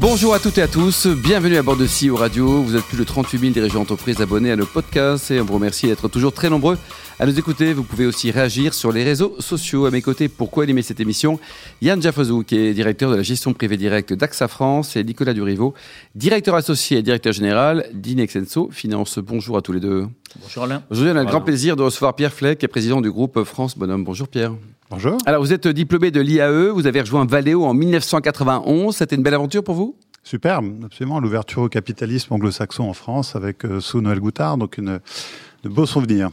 Bonjour à toutes et à tous, bienvenue à bord de CEO Radio. Vous êtes plus de 38 000 dirigeants d'entreprise abonnés à nos podcasts et on vous remercie d'être toujours très nombreux à nous écouter. Vous pouvez aussi réagir sur les réseaux sociaux. À mes côtés, pour co-animer cette émission, Yann Jaffozou, qui est directeur de la gestion privée directe d'AXA France, et Nicolas Durivo, directeur associé et directeur général d'Inexenso Finance. Bonjour à tous les deux. Bonjour Alain. Aujourd'hui, on a le grand plaisir de recevoir Pierre Fleck, qui est président du groupe France Bonhomme. Bonjour Pierre. Bonjour. Alors, vous êtes diplômé de l'IAE, vous avez rejoint Valeo en 1991. C'était une belle aventure pour vous? Superbe, absolument. L'ouverture au capitalisme anglo-saxon en France avec euh, sous Noël Goutard, donc une, de beaux souvenirs.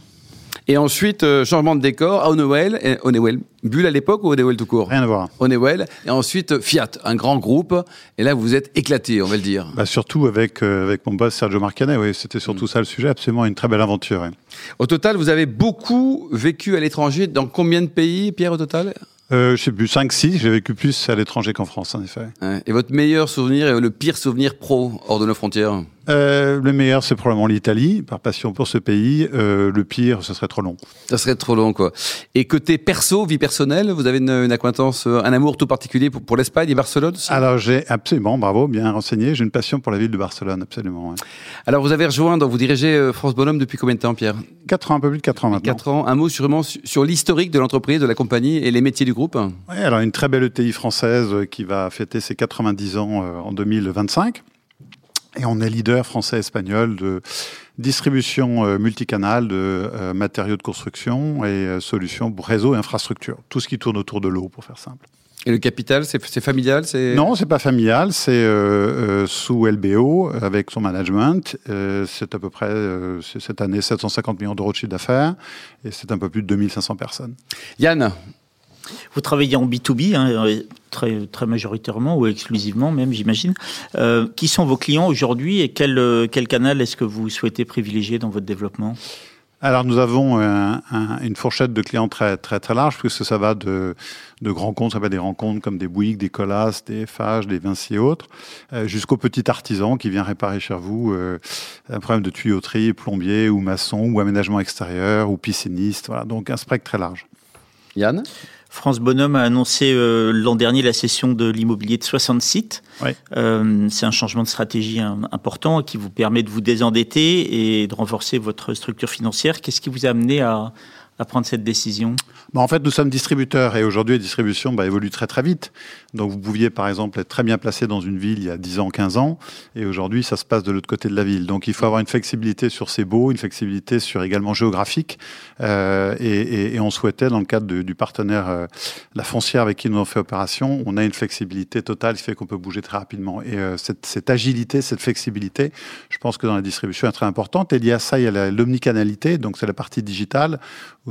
Et ensuite, euh, changement de décor, à Honeywell, Honeywell Bull à l'époque ou Honeywell tout court Rien à voir. Honeywell. Et ensuite, Fiat, un grand groupe. Et là, vous êtes éclaté, on va le dire. Bah, surtout avec, euh, avec mon boss Sergio Marcanet, oui, c'était surtout mm. ça le sujet, absolument une très belle aventure. Au total, vous avez beaucoup vécu à l'étranger. Dans combien de pays, Pierre, au total? Euh, je sais plus, 5-6, j'ai vécu plus à l'étranger qu'en France, en effet. Et votre meilleur souvenir et le pire souvenir pro hors de nos frontières euh, le meilleur, c'est probablement l'Italie, par passion pour ce pays. Euh, le pire, ce serait trop long. Ça serait trop long, quoi. Et côté perso, vie personnelle, vous avez une, acquaintance, euh, un amour tout particulier pour, pour l'Espagne et Barcelone Alors, j'ai absolument, bravo, bien renseigné. J'ai une passion pour la ville de Barcelone, absolument. Alors, vous avez rejoint, donc vous dirigez France Bonhomme depuis combien de temps, Pierre? 4 ans, un peu plus de 4 ans maintenant. 4 ans. Un mot sûrement sur l'historique de l'entreprise, de la compagnie et les métiers du groupe Oui, alors une très belle ETI française qui va fêter ses 90 ans en 2025. Et on est leader français-espagnol de distribution euh, multicanal de euh, matériaux de construction et euh, solutions pour réseau et infrastructure. Tout ce qui tourne autour de l'eau, pour faire simple. Et le capital, c'est familial c'est? Non, c'est pas familial, c'est sous LBO avec son management. c'est à peu près, cette année, 750 millions d'euros de chiffre d'affaires et c'est un peu plus de 2500 personnes. Yann, vous travaillez en B2B, hein, très, très majoritairement ou exclusivement même, j'imagine. Euh, qui sont vos clients aujourd'hui et quel, euh, quel canal est-ce que vous souhaitez privilégier dans votre développement? Alors nous avons une fourchette de clients très très très large puisque ça va de, de grands comptes, ça va des rencontres comme des Bouygues, des Colas, des FH, des Vinci et autres, euh, jusqu'au petit artisan qui vient réparer chez vous un problème de tuyauterie, plombier ou maçon ou aménagement extérieur ou pisciniste. Voilà, donc un spectre très large. Yann? France Bonhomme a annoncé euh, l'an dernier la cession de l'immobilier de 60 sites. Euh, c'est un changement de stratégie important qui vous permet de vous désendetter et de renforcer votre structure financière. Qu'est-ce qui vous a amené à, à prendre cette décision bah En fait, nous sommes distributeurs et aujourd'hui, la distribution bah, évolue très très vite. Donc vous pouviez par exemple être très bien placé dans une ville il y a 10 ans, 15 ans et aujourd'hui, ça se passe de l'autre côté de la ville. Donc il faut avoir une flexibilité sur ces baux, une flexibilité sur également géographique euh, et, on souhaitait, dans le cadre du partenaire, euh, la foncière avec qui nous avons fait opération, on a une flexibilité totale qui fait qu'on peut bouger très rapidement. Et euh, cette, cette, agilité, cette flexibilité, je pense que dans la distribution est très importante. Et lié à ça, il y a l'omnicanalité, donc c'est la partie digitale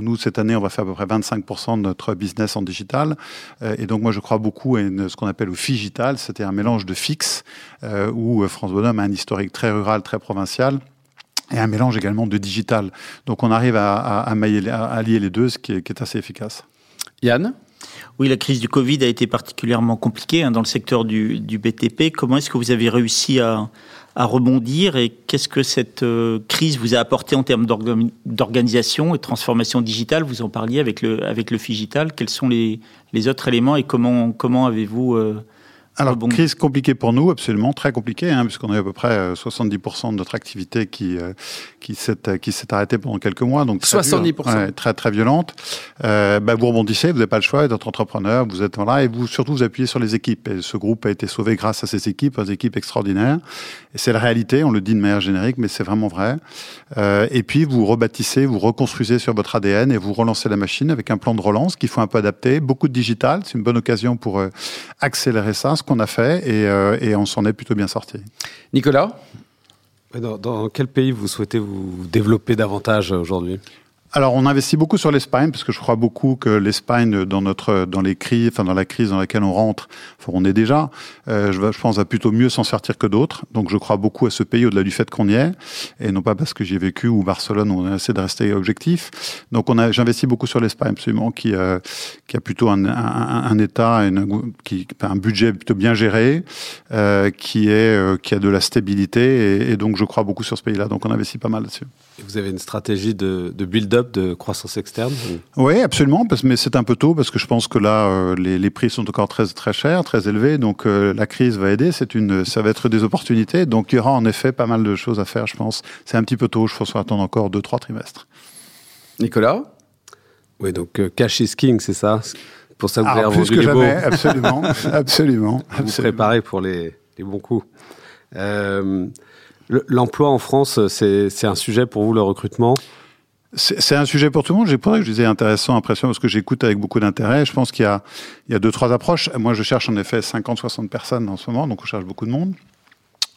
nous, cette année, on va faire à peu près 25% de notre business en digital. Euh, et donc, moi, je crois beaucoup à ce qu'on appelle au figital, c'était un mélange de fixe, euh, où euh, France Bonhomme a un historique très rural, très provincial et un mélange également de digital. Donc on arrive à, à, lier les deux, ce qui est, assez efficace. Yann? Oui, la crise du Covid a été particulièrement compliquée hein, dans le secteur du, du BTP. Comment est-ce que vous avez réussi à, à rebondir et qu'est-ce que cette euh, crise vous a apporté en termes d'organisation et transformation digitale? Vous en parliez avec le, avec le Figital. Quels sont les, les autres éléments et comment, comment avez-vous euh, alors, crise compliquée pour nous, absolument, très compliquée, hein, puisqu'on a à peu près 70% euh, de notre activité qui, euh, qui s'est qui s'est arrêtée pendant quelques mois. Donc 70% Très, très violente. Euh, bah, vous rebondissez, vous n'avez pas le choix d'être entrepreneur, vous êtes là, et vous surtout vous appuyez sur les équipes. Et ce groupe a été sauvé grâce à ces équipes, des équipes extraordinaires. Et c'est la réalité, on le dit de manière générique, mais c'est vraiment vrai. Euh, et puis, vous rebâtissez, vous reconstruisez sur votre ADN et vous relancez la machine avec un plan de relance qu'il faut un peu adapter. Beaucoup de digital, c'est une bonne occasion pour euh, accélérer ça qu'on a fait euh, et, on s'en est plutôt bien sorti. Nicolas? Dans, dans, quel pays vous souhaitez vous développer davantage aujourd'hui? Alors, on investit beaucoup sur l'Espagne parce que je crois beaucoup que l'Espagne, dans notre, dans les crises, enfin dans la crise dans laquelle on rentre, enfin, on est déjà, euh, je, pense, va plutôt mieux s'en sortir que d'autres. Donc, je crois beaucoup à ce pays au-delà du fait qu'on y est, et non pas parce que j'y ai vécu ou Barcelone, on a essayé de rester objectif. Donc, on a, j'investis beaucoup sur l'Espagne, absolument, qui, euh, qui a plutôt un, un, un État, un budget plutôt bien géré, euh, qui est, qui a de la stabilité, et, et donc je crois beaucoup sur ce pays-là. Donc, on investit pas mal là-dessus. Et vous avez une stratégie de, de build-up, de croissance externe Oui, absolument, parce, mais c'est un peu tôt parce que je pense que là, euh, les, les, prix sont encore très, très chers, très élevés, donc euh, la crise va aider, c'est une, ça va être des opportunités, donc il y aura en effet pas mal de choses à faire, je pense. C'est un petit peu tôt, je pense qu'on va attendre encore deux, trois trimestres. Nicolas? Oui, donc euh, cash is king, c'est ça? Pour ça, vous ah, plus que jamais, absolument, absolument. Vous absolument. préparez pour les, les bons coups. Euh, L'emploi en France, c'est un sujet pour vous, le recrutement? C'est un sujet pour tout le monde. J'ai pas que je disais intéressant, impressionnant, parce que j'écoute avec beaucoup d'intérêt. Je pense qu'il y, y a, deux, trois approches. Moi, je cherche en effet 50, 60 personnes en ce moment, donc on cherche beaucoup de monde.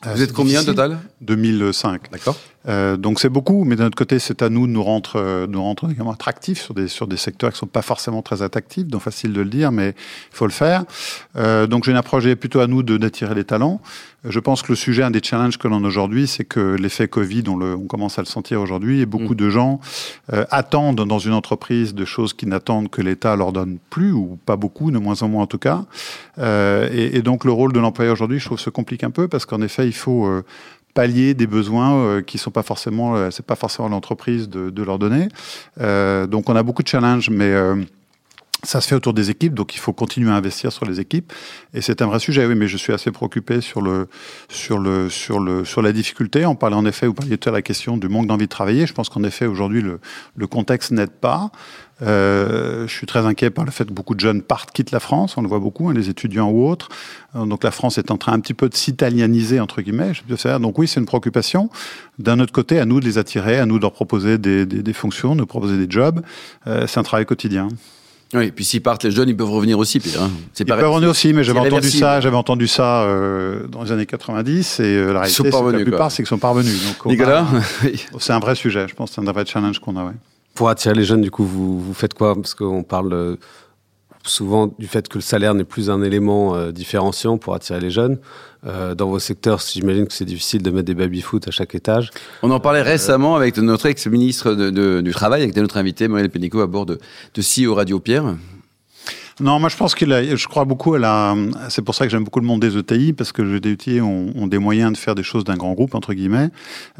Vous êtes combien total? 2005. D'accord. Euh, donc c'est beaucoup, mais d'un autre côté, c'est à nous de nous rendre, euh, nous rendre également attractifs sur des, sur des secteurs qui ne sont pas forcément très attractifs, donc facile de le dire, mais il faut le faire. Euh, donc j'ai une approche plutôt à nous d'attirer les talents. Je pense que le sujet, un des challenges que l'on a aujourd'hui, c'est que l'effet Covid, on, le, on commence à le sentir aujourd'hui, et beaucoup mm. de gens euh, attendent dans une entreprise de choses qu'ils n'attendent que l'État leur donne plus, ou pas beaucoup, de moins en moins en tout cas. Euh, et, et, donc le rôle de l'employeur aujourd'hui, je trouve, se complique un peu, parce qu'en effet, il faut euh, pallier des besoins euh, qui sont pas forcément, euh, c'est pas forcément l'entreprise de, de, leur donner. Donc on a beaucoup de challenges, mais ça se fait autour des équipes, donc il faut continuer à investir sur les équipes. Et c'est un vrai sujet, oui, mais je suis assez préoccupé sur, le, sur, le, sur, le, sur la difficulté. On parlait en effet, vous parliez tout à la question du manque d'envie de travailler. Je pense qu'en effet, aujourd'hui, le, le contexte n'aide pas. Euh, je suis très inquiet par le fait que beaucoup de jeunes partent, quittent la France. On le voit beaucoup, hein, les étudiants ou autres. Euh, donc la France est en train un petit peu de s'italianiser, entre guillemets. Donc oui, c'est une préoccupation. D'un autre côté, à nous de les attirer, à nous de leur proposer des, des, des fonctions, de proposer des jobs. Euh, c'est un travail quotidien. Oui, et puis s'ils partent, les jeunes, ils peuvent revenir aussi, Pierre. Hein. Ils peuvent revenir aussi, mais j'avais entendu ça, j'avais entendu ça euh, dans les années 90, et euh, la réalité, c'est que la plupart, c'est qu'ils sont parvenus. Donc, Nicolas C'est un vrai sujet, je pense, c'est un vrai challenge qu'on a, ouais. Pour attirer les jeunes, du coup, vous, vous faites quoi? Parce qu'on parle euh, souvent du fait que le salaire n'est plus un élément euh, différenciant pour attirer les jeunes. Euh, dans vos secteurs, j'imagine que c'est difficile de mettre des baby-foot à chaque étage. On en parlait récemment avec notre ex-ministre de, de, du Travail, avec notre invité, Mauriel Pénicaud, à bord de, de CEO Radio Pierre. Non, moi je pense qu'il a, je crois beaucoup à la, c'est pour ça que j'aime beaucoup le monde des ETI, parce que les ETI ont, ont, des moyens de faire des choses d'un grand groupe, entre guillemets,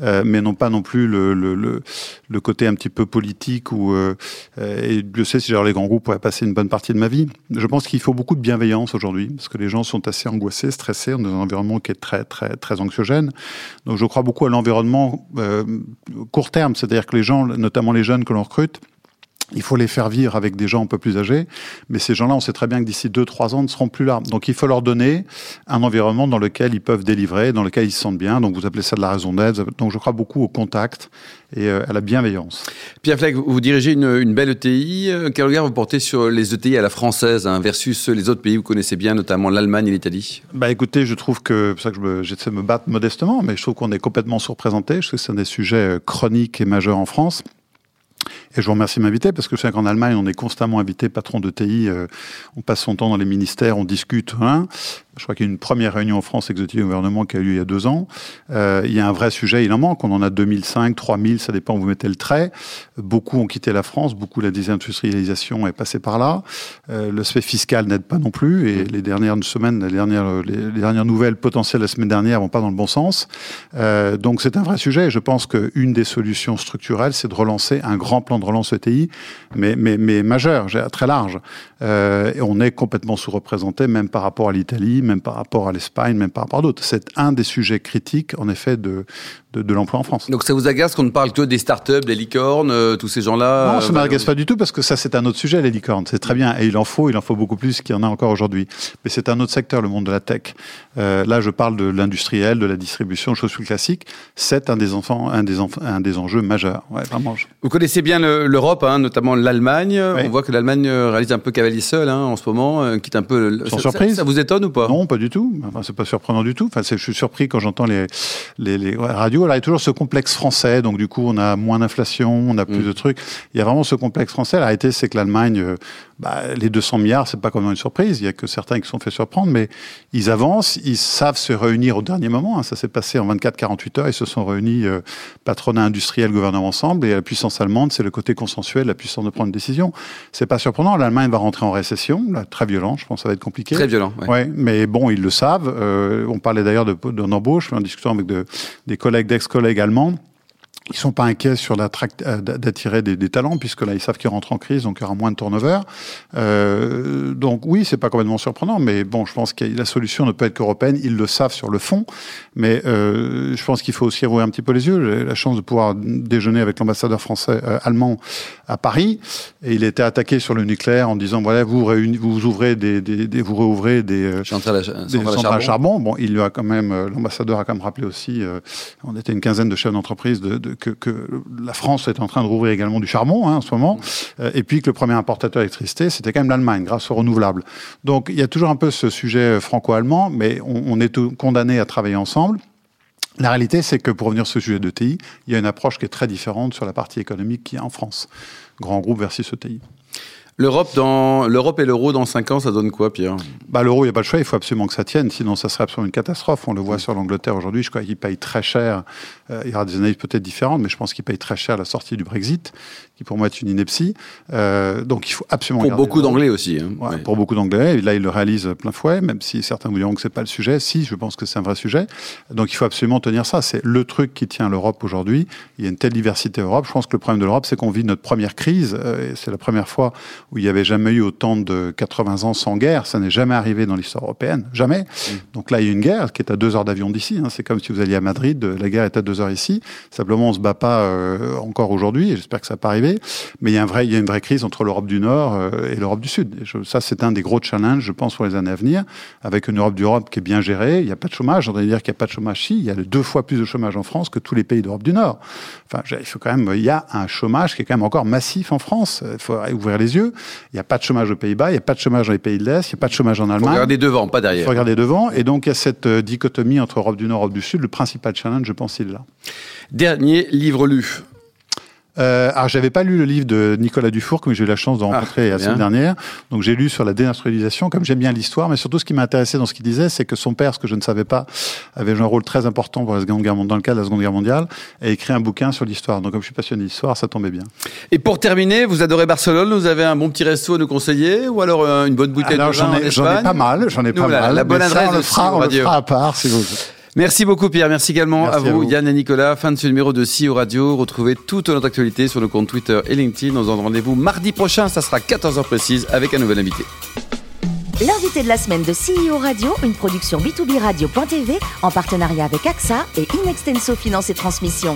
euh, mais non pas non plus le, le, le, le, côté un petit peu politique ou, euh, et je sais si genre les grands groupes pourraient passer une bonne partie de ma vie. Je pense qu'il faut beaucoup de bienveillance aujourd'hui, parce que les gens sont assez angoissés, stressés, dans un environnement qui est très, très, très anxiogène. Donc je crois beaucoup à l'environnement euh, court terme, c'est-à-dire que les gens, notamment les jeunes que l'on recrute, il faut les faire vivre avec des gens un peu plus âgés, mais ces gens-là, on sait très bien que d'ici 2-3 ans, ne seront plus là. Donc il faut leur donner un environnement dans lequel ils peuvent délivrer, dans lequel ils se sentent bien. Donc vous appelez ça de la raison d'être. Donc je crois beaucoup au contact et euh, à la bienveillance. Pierre Fleck, vous dirigez une, une, belle ETI. Euh, quel regard vous portez sur les ETI à la française hein, versus les autres pays que vous connaissez bien, notamment l'Allemagne et l'Italie? Bah écoutez, je trouve que, c'est ça que j'essaie de me battre modestement, mais je trouve qu'on est complètement sous-représenté. Je trouve que c'est un des sujets euh, chroniques et majeurs en France. Et je vous remercie de m'inviter parce que sais qu'en Allemagne, on est constamment invité, patron de TI, euh, on passe son temps dans les ministères, on discute. Hein. Je crois qu'il y a une première réunion en France exécutive gouvernement qui a eu lieu il y a deux ans. Euh, il y a un vrai sujet, il en manque. On en a 2005, 3000, ça dépend où vous mettez le trait. Beaucoup ont quitté la France, beaucoup la désindustrialisation est passée par là. Euh, fait fiscal n'aide pas non plus et les dernières semaines, les dernières, les, dernières nouvelles potentielles la semaine dernière vont pas dans le bon sens. Euh, donc c'est un vrai sujet et je pense qu'une des solutions structurelles, c'est de relancer un grand plan de relance ETI, mais, mais, mais majeur, très large. Euh, et on est complètement sous-représenté, même par rapport à l'Italie, même par rapport à l'Espagne, même par rapport à d'autres. C'est un des sujets critiques, en effet, de, de, de l'emploi en France. Donc ça vous agace qu'on ne parle que des startups, des licornes, euh, tous ces gens-là Non, ça ne euh, m'agace pas du tout, parce que ça, c'est un autre sujet, les licornes. C'est très bien, et il en faut, il en faut beaucoup plus qu'il y en a encore aujourd'hui. Mais c'est un autre secteur, le monde de la tech. Euh, là, je parle de l'industriel, de la distribution, choses plus classiques. C'est un des enfants, un des, enf un des enjeux majeurs. Ouais, vraiment. Vous connaissez bien le- l'Europe, hein, notamment l'Allemagne. On voit que l'Allemagne réalise un peu cavalier seul hein, en ce moment, quitte un peu. le- Sans ça, surprise. Ça, ça vous étonne ou pas? Non, pas du tout. Enfin, c'est pas surprenant du tout. Enfin, je suis surpris quand j'entends les, les, les ouais, radios. Alors, il y a toujours ce complexe français. Donc, du coup, on a moins d'inflation, on a plus Mm. de trucs. Il y a vraiment ce complexe français. La réalité, c'est que l'Allemagne, euh, bah, les 200 milliards, c'est pas comme une surprise. Il y a que certains qui se sont fait surprendre, mais ils avancent, ils savent se réunir au dernier moment. hein. Ça s'est passé en 24-48 heures. Ils se sont réunis, euh, patronat industriel, gouvernement ensemble. Et la puissance allemande, c'est le côté consensuel, la puissance de prendre une décision. C'est pas surprenant. L'Allemagne va rentrer en récession, là, très violent. Je pense que ça va être compliqué. Très violent. ouais. Ouais, mais bon, ils le savent. Euh, on parlait d'ailleurs d'un embauche, en discutant avec de- des collègues, d'ex-collègues allemands. Ils sont pas inquiets sur euh, d'attirer des, des talents, puisque là, ils savent qu'ils rentrent en crise, donc il y aura moins de turnover. Euh, donc oui, c'est pas complètement surprenant, mais bon, je pense que la solution ne peut être qu'européenne. Ils le savent sur le fond, mais euh, je pense qu'il faut aussi ouvrir un petit peu les yeux. J'ai eu la chance de pouvoir déjeuner avec l'ambassadeur français euh, allemand à Paris, et il était attaqué sur le nucléaire en disant voilà, vous vous ouvrez des, des- des- vous réouvrez des euh, à des à centrales à charbon. Bon, il lui a quand même, euh, l'ambassadeur a quand même rappelé aussi, euh, on était une quinzaine de chefs d'entreprise, de, de- que, que la France est en train de rouvrir également du charbon hein, en ce moment, Euh, et puis que le premier importateur d'électricité, c'était quand même l'Allemagne, grâce aux renouvelables. Donc il y a toujours un peu ce sujet euh, franco-allemand, mais on, on est condamnés à travailler ensemble. La réalité, c'est que pour revenir sur ce sujet de TI, il y a une approche qui est très différente sur la partie économique qui est en France. Grand groupe versus ETI. L'Europe dans l'Europe et l'euro dans 5 ans, ça donne quoi, Pierre? Bah, l'euro, il n'y a pas le choix, il faut absolument que ça tienne, sinon ça serait absolument une catastrophe. On le voit sur l'Angleterre aujourd'hui, je crois qu'ils payent très cher. Euh, il y aura des analyses peut-être différentes, mais je pense qu'ils payent très cher la sortie du Brexit, qui pour moi est une ineptie. Euh, donc il faut absolument Pour beaucoup d'Anglais aussi. hein. Ouais, Ouais. Pour beaucoup d'anglais, et là ils le réalisent plein fouet, même si certains vous diront que c'est pas le sujet. Si, je pense que c'est un vrai sujet. Donc il faut absolument tenir ça. C'est le truc qui tient l'Europe aujourd'hui. Il y a une telle diversité Europe. Je pense que le problème de l'Europe, c'est qu'on vit notre première crise. euh, et c'est la première fois où il n'y avait jamais eu autant de 80 ans sans guerre. Ça n'est jamais arrivé dans l'histoire européenne, jamais. Donc là, il y a une guerre qui est à deux heures d'avion d'ici. hein. C'est comme si vous alliez à Madrid, euh, la guerre est à deux heures ici. Simplement, on se bat pas euh, encore aujourd'hui. et J'espère que ça va pas arriver. Mais il y a un vrai, il y a une vraie crise entre l'Europe du Nord euh, et l'Europe du Sud. Et je- ça, c'est un des gros challenges, je pense, pour les années à venir, avec une Europe d'Europe qui est bien gérée. Il n'y a pas de chômage. J'entendais dire qu'il n'y a pas de chômage. Si, il y a deux fois plus de chômage en France que tous les pays d'Europe du Nord. Enfin, il faut quand même, il y a un chômage qui est quand même encore massif en France. Il faut ouvrir les yeux. Il n'y a pas de chômage aux Pays-Bas. Il n'y a pas de chômage dans les pays de l'Est. Il n'y a pas de chômage en Faut Allemagne. regarder devant, pas Il derrière. faut regarder devant. Et donc, il y a cette euh, dichotomie entre Europe du Nord et Europe du Sud. Le principal challenge, je pense, il est là. Dernier livre lu. Euh, alors, j'avais pas lu le livre de Nicolas Dufour, comme j'ai eu la chance de rencontrer Ah, la semaine dernière. Donc, j'ai lu sur la déindustrialisation, comme j'aime bien l'histoire, mais surtout, ce qui m'a intéressé dans ce qu'il disait, c'est que son père, ce que je ne savais pas, avait joué un rôle très important pour la Seconde Guerre mondiale, dans le cadre de la Seconde Guerre mondiale, et a écrit un bouquin sur l'histoire. Donc, comme je suis passionné d'histoire, ça tombait bien. Et pour terminer, vous adorez Barcelone, vous avez un bon petit resto à nous conseiller ou alors euh, une bonne bouteille Alors, de vin j'en en ai, j'en ai pas mal, j'en ai Nous, pas la- mal. la bonne mais ça, adresse on le fera, Sio on le fera à part, si vous Merci beaucoup Pierre, merci également Merci à, à vous, vous. Yann et Nicolas. Fin de ce numéro de CEO Radio. Retrouvez toute notre actualité sur nos comptes Twitter et LinkedIn. On se donne rendez-vous mardi prochain, ça sera 14h précise avec un nouvel invité. L'invité de la semaine de CEO Radio, une production B2B Radio.tv en partenariat avec AXA et Inextenso Finance et Transmission.